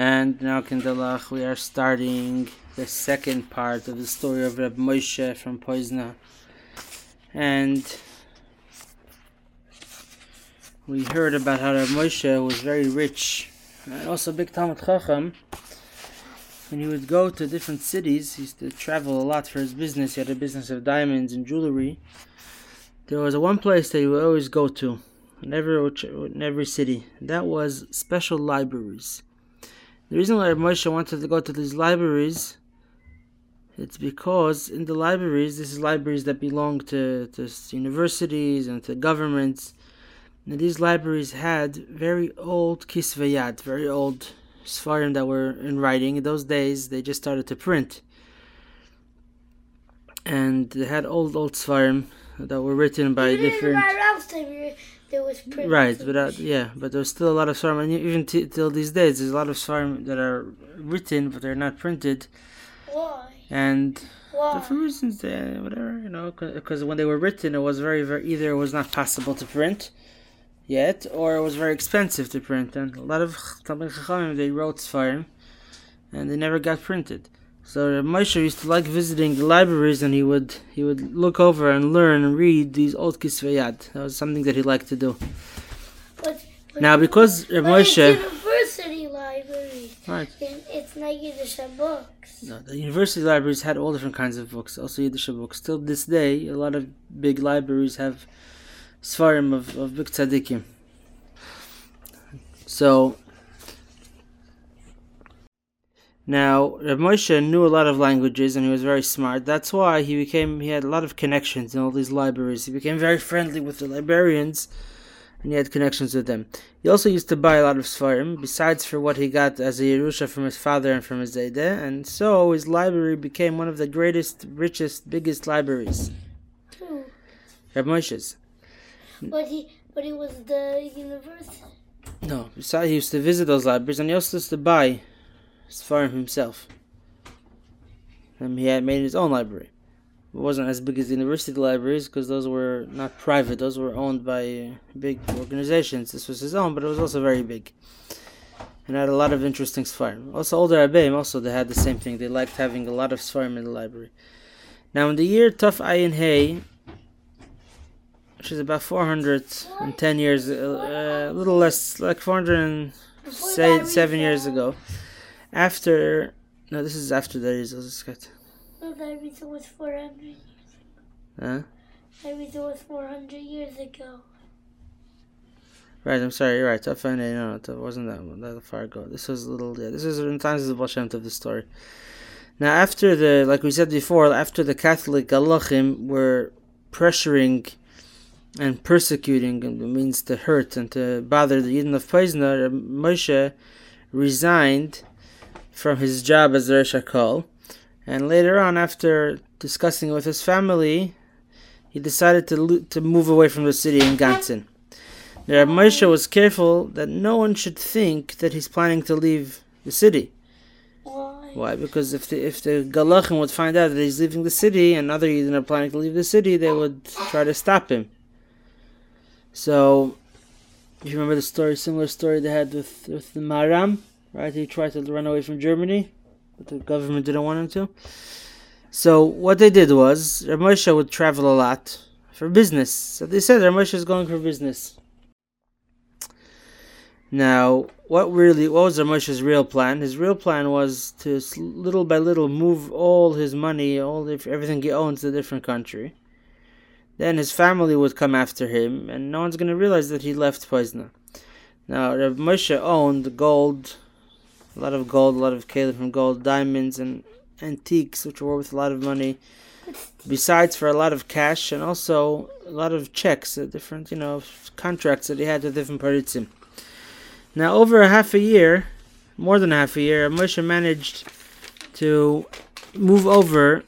And now, Kindalach, we are starting the second part of the story of Reb Moshe from Poizna. And we heard about how Reb Moshe was very rich and also big Talmud Chacham. And he would go to different cities, he used to travel a lot for his business. He had a business of diamonds and jewelry. There was one place that he would always go to in every, in every city. That was special libraries. The reason why Moshe wanted to go to these libraries, it's because in the libraries, this is libraries that belong to, to universities and to governments. And these libraries had very old kisveyat, very old svarim that were in writing. In those days, they just started to print. And they had old, old svarim that were written by different... in Maharal's time, there was. Right, but uh, yeah, but there's still a lot of svarim, and even t- till these days, there's a lot of svarim that are written but they're not printed, Why? and Why? for reasons, uh, whatever you know, because when they were written, it was very, very either it was not possible to print yet, or it was very expensive to print, and a lot of Chachamim they wrote svarim, and they never got printed. So Moshe used to like visiting the libraries, and he would he would look over and learn and read these old kisveyat. That was something that he liked to do. But, but Now, because Reb Moshe, university library. right? It's not Yiddish books. No, the university libraries had all different kinds of books, also Yiddish books. Till this day, a lot of big libraries have svarim of, of big tzaddikim. So, now Reb Moshe knew a lot of languages and he was very smart. That's why he became he had a lot of connections in all these libraries. He became very friendly with the librarians, and he had connections with them. He also used to buy a lot of svarim, besides for what he got as a Yerusha from his father and from his Zayde, and so his library became one of the greatest, richest, biggest libraries. Too. Reb Moshe's. But he, but he was the university. No, besides he used to visit those libraries, and he also used to buy svarim himself. And he had made his own library. It wasn't as big as the university libraries because those were not private; those were owned by big organizations. This was his own, but it was also very big, and had a lot of interesting svarim. Also, older Rebbeim also they had the same thing. They liked having a lot of svarim in the library. Now, in the year Tuf Ayin Hay, which is about 410 years, uh, a little less, like 400 Before say seven years ago. After no, this is after the. This got No, that reason was 400. huh? That was 400 years ago. Right, I'm sorry. You're right. Tough no, no, it wasn't that. That far ago. This was a little. Yeah, this is in times of the Baal of the story. Now, after the, like we said before, after the Catholic Galachim were pressuring and persecuting, and it means to hurt and to bother the Yidden of Poizna, Moshe resigned from his job as Rosh HaKol. And later on, after discussing with his family, he decided to lo- to move away from the city in Gansen. The Rabbi Moshe was careful that no one should think that he's planning to leave the city. Why? Why? Because if the if the Galachim would find out that he's leaving the city and other Yidden are planning to leave the city, they would try to stop him. So, if you remember the story, similar story they had with with the Maram, right? He tried to run away from Germany, but the government didn't want him to. So what they did was Rav Moshe would travel a lot for business. So they said Rav Moshe is going for business. Now, what really what was Rav Moshe's real plan? His real plan was to little by little move all his money, all the, everything he owns to a different country. Then his family would come after him, and no one's going to realize that he left Poizna. Now, Rav Moshe owned gold, a lot of gold, a lot of kalim from gold, diamonds, and antiques, which were worth a lot of money. Besides, for a lot of cash and also a lot of checks, uh, different, you know, contracts that he had with different paritzim. Now, over a half a year, more than half a year, Moshe managed to move over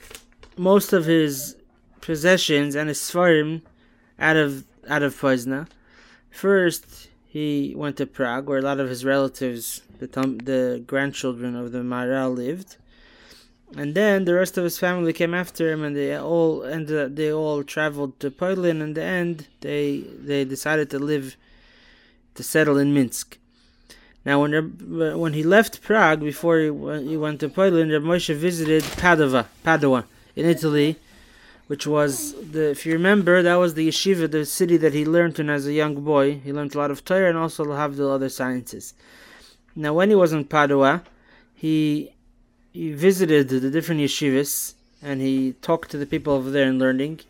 most of his possessions and his svarim out of out of Pozna. First, he went to Prague, where a lot of his relatives, the the grandchildren of the Maharal, lived. And then the rest of his family came after him, and they all ended. Up, they all traveled to Poland. In the end, they they decided to live, to settle in Minsk. Now, when when he left Prague before he, went- he went to Poland, Reb Moshe visited Padova, Padua in Italy, which was the if you remember that was the yeshiva, the city that he learned in as a young boy. He learned a lot of Torah and also have the other sciences. Now, when he was in Padua, he he visited the different yeshivas and he talked to the people over there in learning.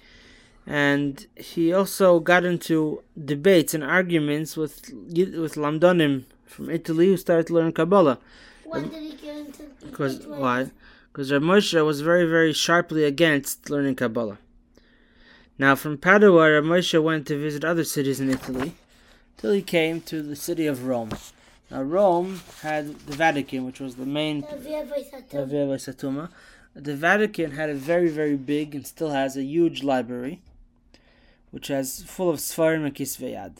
And he also got into debates and arguments with with Lamdonim from Italy who started to learn Kabbalah. Why did he get into Because why? Because Rav Moshe was very, very sharply against learning Kabbalah. Now, from Padua, Rav Moshe went to visit other cities in Italy, till he came to the city of Rome. Now, Rome had the Vatican, which was the main. Avia The Vatican had a very, very big and still has a huge library, which has full of Sfarim and Kisveyad.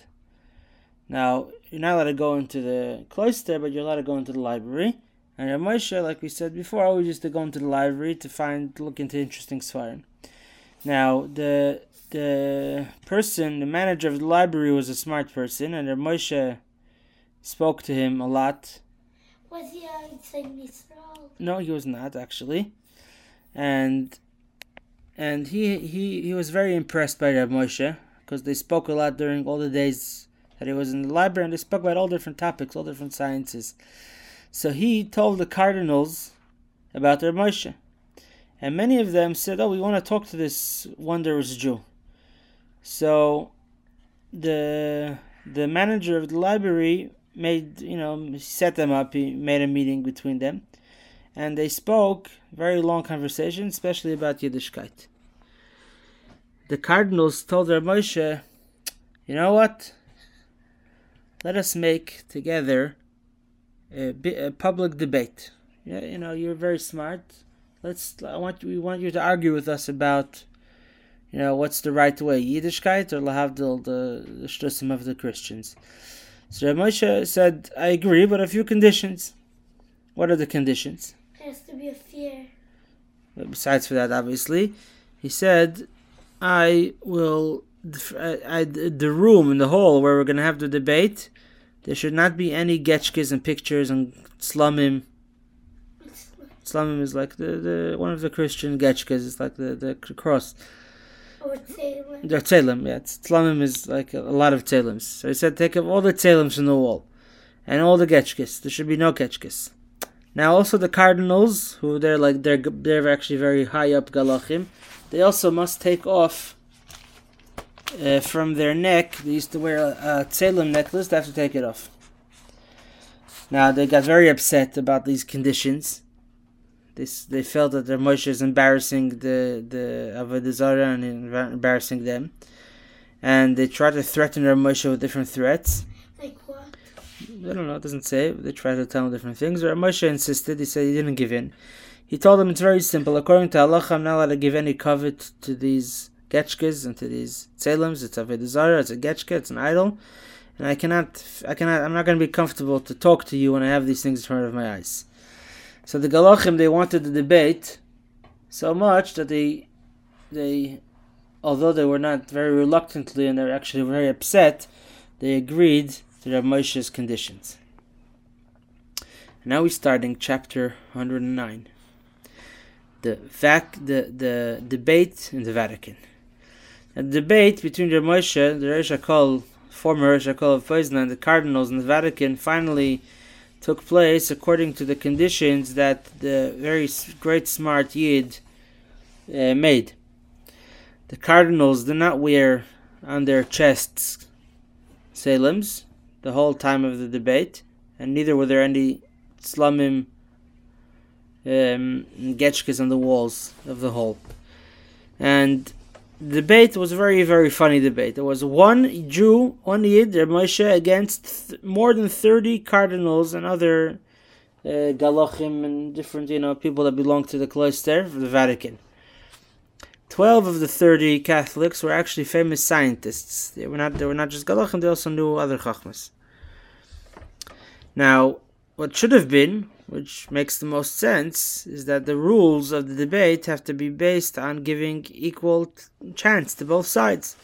Now, you're not allowed to go into the cloister, but you're allowed to go into the library. And Rav Moshe, like we said before, always used to go into the library to find, look into interesting Sfarim. Now, the the person, the manager of the library, was a smart person, and Rav Moshe spoke to him a lot Was he uh, outside Israel? no, he was not actually, and and he he he was very impressed by Reb Moshe because they spoke a lot during all the days that he was in the library, and they spoke about all different topics, all different sciences. So he told the cardinals about Reb Moshe, and many of them said, "Oh, we want to talk to this wondrous Jew." So the the manager of the library made you know set them up. He made a meeting between them and they spoke very long conversation, especially about Yiddishkeit. The cardinals told Rav Moshe, "You know what? Let us make together a, bi- a public debate. Yeah, you know you're very smart. Let's. I want we want you to argue with us about." You know what's the right way, Yiddishkeit or lahavdil, the the shtusim of the Christians. So Rav Moshe said, "I agree, but a few conditions. What are the conditions?" There has to be a fear. But besides for that, obviously, he said, "I will I, I, the room in the hall where we're gonna have the debate. There should not be any getchkes and pictures and slumim. Slumim is like the, the one of the Christian getchkes. It's like the the cross. Or Taylor. They're tzelem. Yeah, slumim is like a, a lot of tzelems. So he said, take up all the tzelems from the wall, and all the getchkes. There should be no getchkes. Now also the cardinals, who they're like they're they're actually very high up galachim, they also must take off uh, from their neck. They used to wear a, a tzelem necklace. They have to take it off. Now they got very upset about these conditions. This they felt that their Moshe is embarrassing the the Avodah Zarah and embarrassing them, and they tried to threaten their Moshe with different threats. Like what? I don't know, it doesn't say. They tried to tell him different things. Rav Moshe insisted. He said he didn't give in. He told them it's very simple. According to halacha, I'm not allowed to give any kavod to these getchkes and to these tzelems. It's avodah zarah, it's a getchke, it's an idol. And I cannot, I cannot, I'm not going to be comfortable to talk to you when I have these things in front of my eyes. So the Galachim, they wanted the debate so much that they, they, although they were not very reluctantly and they were actually very upset, they agreed to Rav Moshe's conditions. Now we're starting chapter 109. The vac the, the debate in the Vatican. A debate between Rav Moshe, the Rosh Hakol, former Rosh Hakol of Poznan, and the cardinals in the Vatican finally took place according to the conditions that the very great smart Yid uh, made. The cardinals did not wear on their chests tzelems the whole time of the debate, and neither were there any slumim um, getchkes on the walls of the hall. And debate was very, very funny debate. There was one Jew, one Yid, Reb Moshe, against th- more than 30 cardinals and other uh, galachim and different, you know, people that belong to the cloister of the Vatican. 12 of the 30 Catholics were actually famous scientists. They were not, they were not just galachim, they also knew other chachmas. Now, what should have been, which makes the most sense, is that the rules of the debate have to be based on giving equal chance to both sides.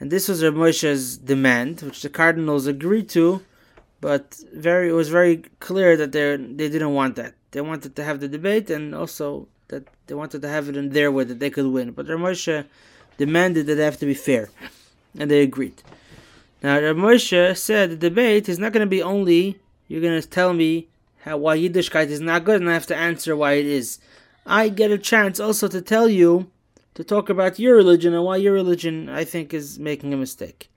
And this was Rav Moshe's demand, which the cardinals agreed to, but very it was very clear that they they didn't want that. They wanted to have the debate and also that they wanted to have it in their way that they could win. But Rav Moshe demanded that they have to be fair, and they agreed. Now Rav Moshe said the debate is not going to be only you're going to tell me how why Yiddishkeit is not good, and I have to answer why it is. I get a chance also to tell you to talk about your religion and why your religion I think is making a mistake.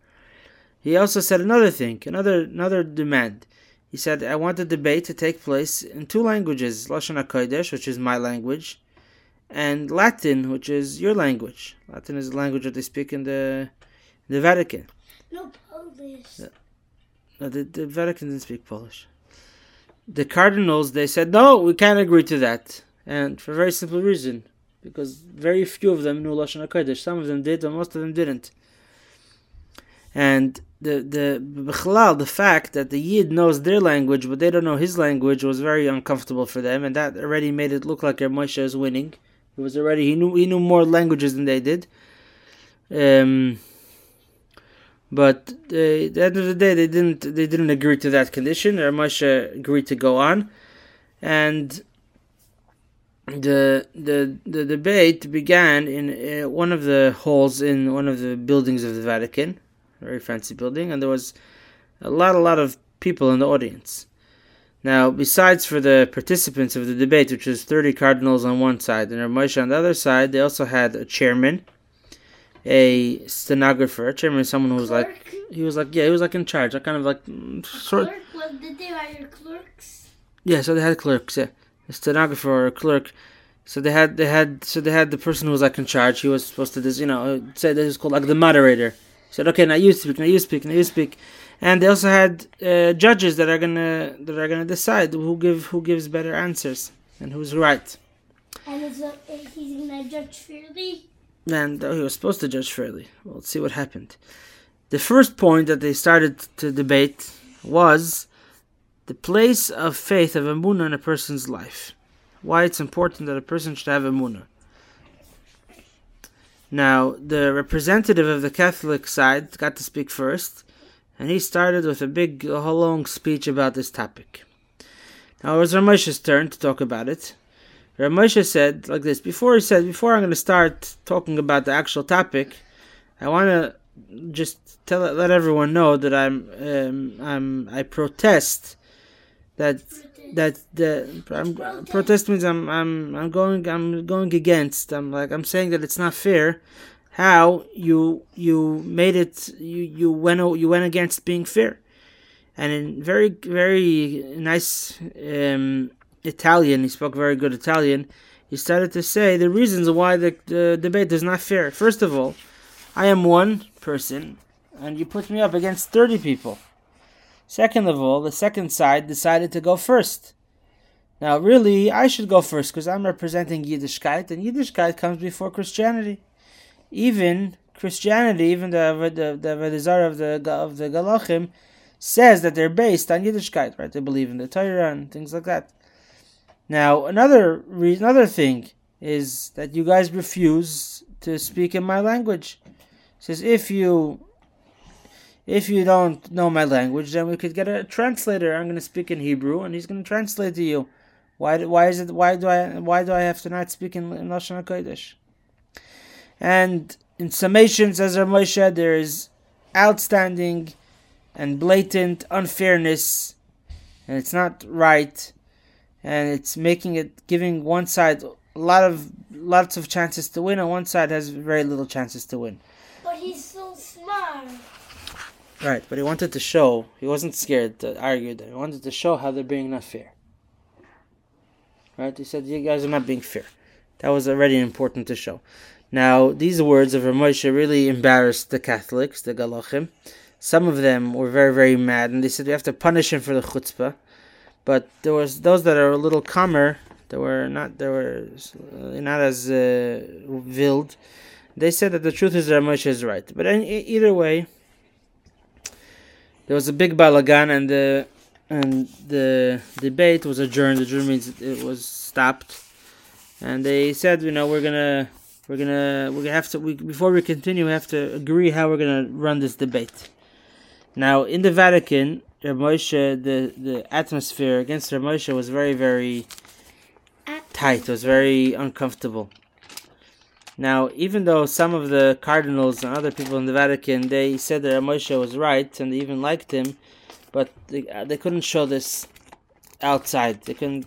He also said another thing, another another demand. He said, I want the debate to take place in two languages, Lashon HaKodesh, which is my language, and Latin, which is your language. Latin is the language that they speak in the the Vatican. No Polish. No, the, the Vatican didn't speak Polish. The cardinals, they said, no, we can't agree to that. And for a very simple reason. Because very few of them knew Lashon HaKodesh. Some of them did, but most of them didn't. And the the bichlal, the fact that the Yid knows their language but they don't know his language was very uncomfortable for them, and that already made it look like Moshe is winning. It was already he knew he knew more languages than they did. Um, but they, at the end of the day, they didn't they didn't agree to that condition. Moshe agreed to go on, and the the the debate began in uh, one of the halls in one of the buildings of the Vatican very fancy building, and there was a lot, a lot of people in the audience. Now, besides for the participants of the debate, which was 30 cardinals on one side and Moshe on the other side, they also had a chairman, a stenographer. A chairman someone who was Clerk? like, he was like, yeah, he was like in charge, like kind of like, sort. Clerk? What did they hire clerks? Yeah, so they had clerks, yeah, a stenographer or a clerk. So they had, they had, so they had the person who was like in charge. He was supposed to, this, you know, say this is called like the moderator. He said, okay, now you speak, now you speak, now you speak. And they also had uh, judges that are gonna that are gonna decide who give who gives better answers and who's right. And is, uh, he's gonna judge fairly? And he was supposed to judge fairly. Well, let's see what happened. The first point that they started to debate was the place of faith of emunah in a person's life. Why it's important that a person should have emunah. Now, the representative of the Catholic side got to speak first, and he started with a big, a long speech about this topic. Now it was Ramosha's turn to talk about it. Ramosha said like this before he said, before I'm going to start talking about the actual topic, I want to just tell let everyone know that I'm um, I'm I protest that that the I'm, protest means I'm I'm I'm going I'm going against. I'm like I'm saying that it's not fair how you you made it you you went you went against being fair, and in very very nice um, Italian he spoke very good Italian. He started to say the reasons why the, the debate is not fair. First of all, I am one person, and you put me up against thirty people. Second of all, the second side decided to go first. Now, really, I should go first because I'm representing Yiddishkeit, and Yiddishkeit comes before Christianity. Even Christianity, even the the the Vedizar of the of the Galachim, says that they're based on Yiddishkeit, right? They believe in the Torah and things like that. Now, another reason, another thing is that you guys refuse to speak in my language. It says if you if you don't know my language, then we could get a translator. I'm going to speak in Hebrew, and he's going to translate to you. Why? Why is it? Why do I? Why do I have to not speak in, Lashon Hakodesh? And in summation, says Rav Moshe, there is outstanding and blatant unfairness, and it's not right, and it's making it giving one side a lot of lots of chances to win, and one side has very little chances to win. But he's so smart. Right, but he wanted to show, he wasn't scared to argue that. He wanted to show how they're being not fair. Right, he said, You guys are not being fair. That was already important to show. Now, these words of Ramosha really embarrassed the Catholics, the Galachim. Some of them were very, very mad, and they said we have to punish him for the chutzpah. But there was those that are a little calmer, they were not, they were uh, not as uh. They said that the truth is that Ramosha is right. But in, either way, there was a big balagan and the and the debate was adjourned. Adjourned means it was stopped, and they said, you know, we're gonna we're gonna gonna have to we, before we continue, we have to agree how we're gonna run this debate. Now, in the Vatican, Moshe, the, the atmosphere against Reb Moshe was very, very tight. It was very uncomfortable. Now, even though some of the cardinals and other people in the Vatican, they said that Reb Moshe was right and they even liked him, but they, uh, they couldn't show this outside. They couldn't.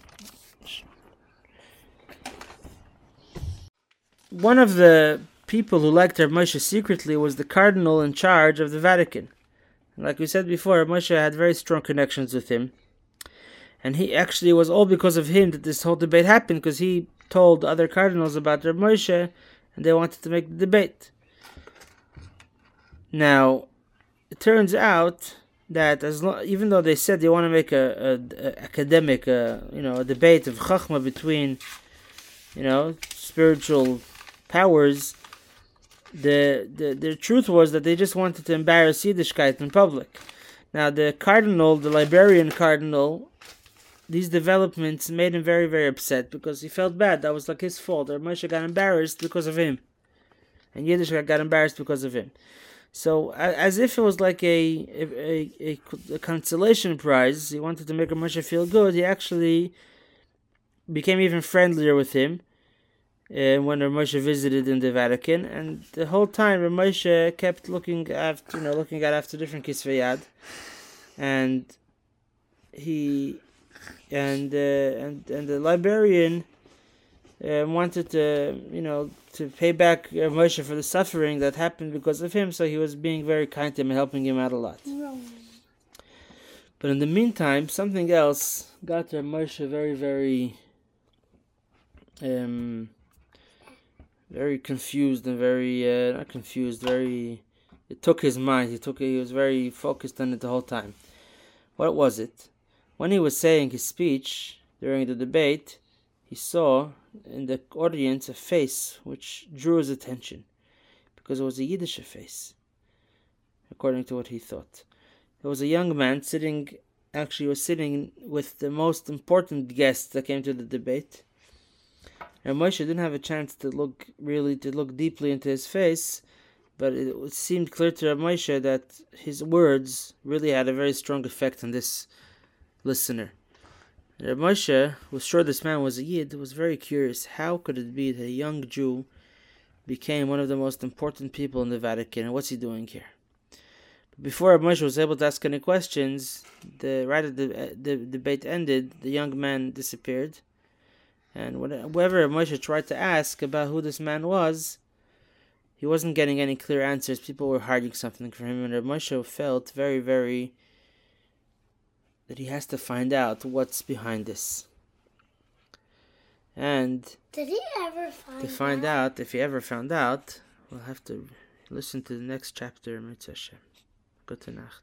One of the people who liked Reb Moshe secretly was the cardinal in charge of the Vatican. Like we said before, Moshe had very strong connections with him. And he actually was all because of him that this whole debate happened, because he told other cardinals about Reb Moshe, and they wanted to make the debate. Now, it turns out that as long, even though they said they want to make a, a, a academic, uh, you know, a debate of chachma between, you know, spiritual powers, the, the the truth was that they just wanted to embarrass Yiddishkeit in public. Now the cardinal, the Liberian cardinal, these developments made him very very upset because he felt bad. That was like his fault. Or Moshe got embarrassed because of him, and Yiddishkeit got embarrassed because of him. So as if it was like a a, a, a consolation prize, he wanted to make Moshe feel good. He actually became even friendlier with him uh, when Ramosha visited in the Vatican, and the whole time Ramosha kept looking after, you know, looking at after different kisveyad, and he, and uh, and and the librarian uh, wanted to, you know, to pay back Ramosha for the suffering that happened because of him, so he was being very kind to him and helping him out a lot. But in the meantime, something else got Ramosha very, very. Um, very confused and very uh, not confused, very. It took his mind. He took. He was very focused on it the whole time. What was it? When he was saying his speech during the debate, he saw in the audience a face which drew his attention, because it was a Yiddish face, according to what he thought. There was a young man sitting. Actually, was sitting with the most important guest that came to the debate and Moshe didn't have a chance to look really to look deeply into his face, but it, seemed clear to Moshe that his words really had a very strong effect on this listener. And Moshe was sure this man was a Yid, was very curious how could it be that a young Jew became one of the most important people in the Vatican, and what's he doing here? Before Moshe was able to ask any questions, the right at the, uh, the debate ended, the young man disappeared and whatever Moshe tried to ask about who this man was, he wasn't getting any clear answers. People were hiding something from him, and Moshe felt very, very that he has to find out what's behind this. And did he ever find to find out? out if he ever found out, we'll have to listen to the next chapter, Mitzvah Good night.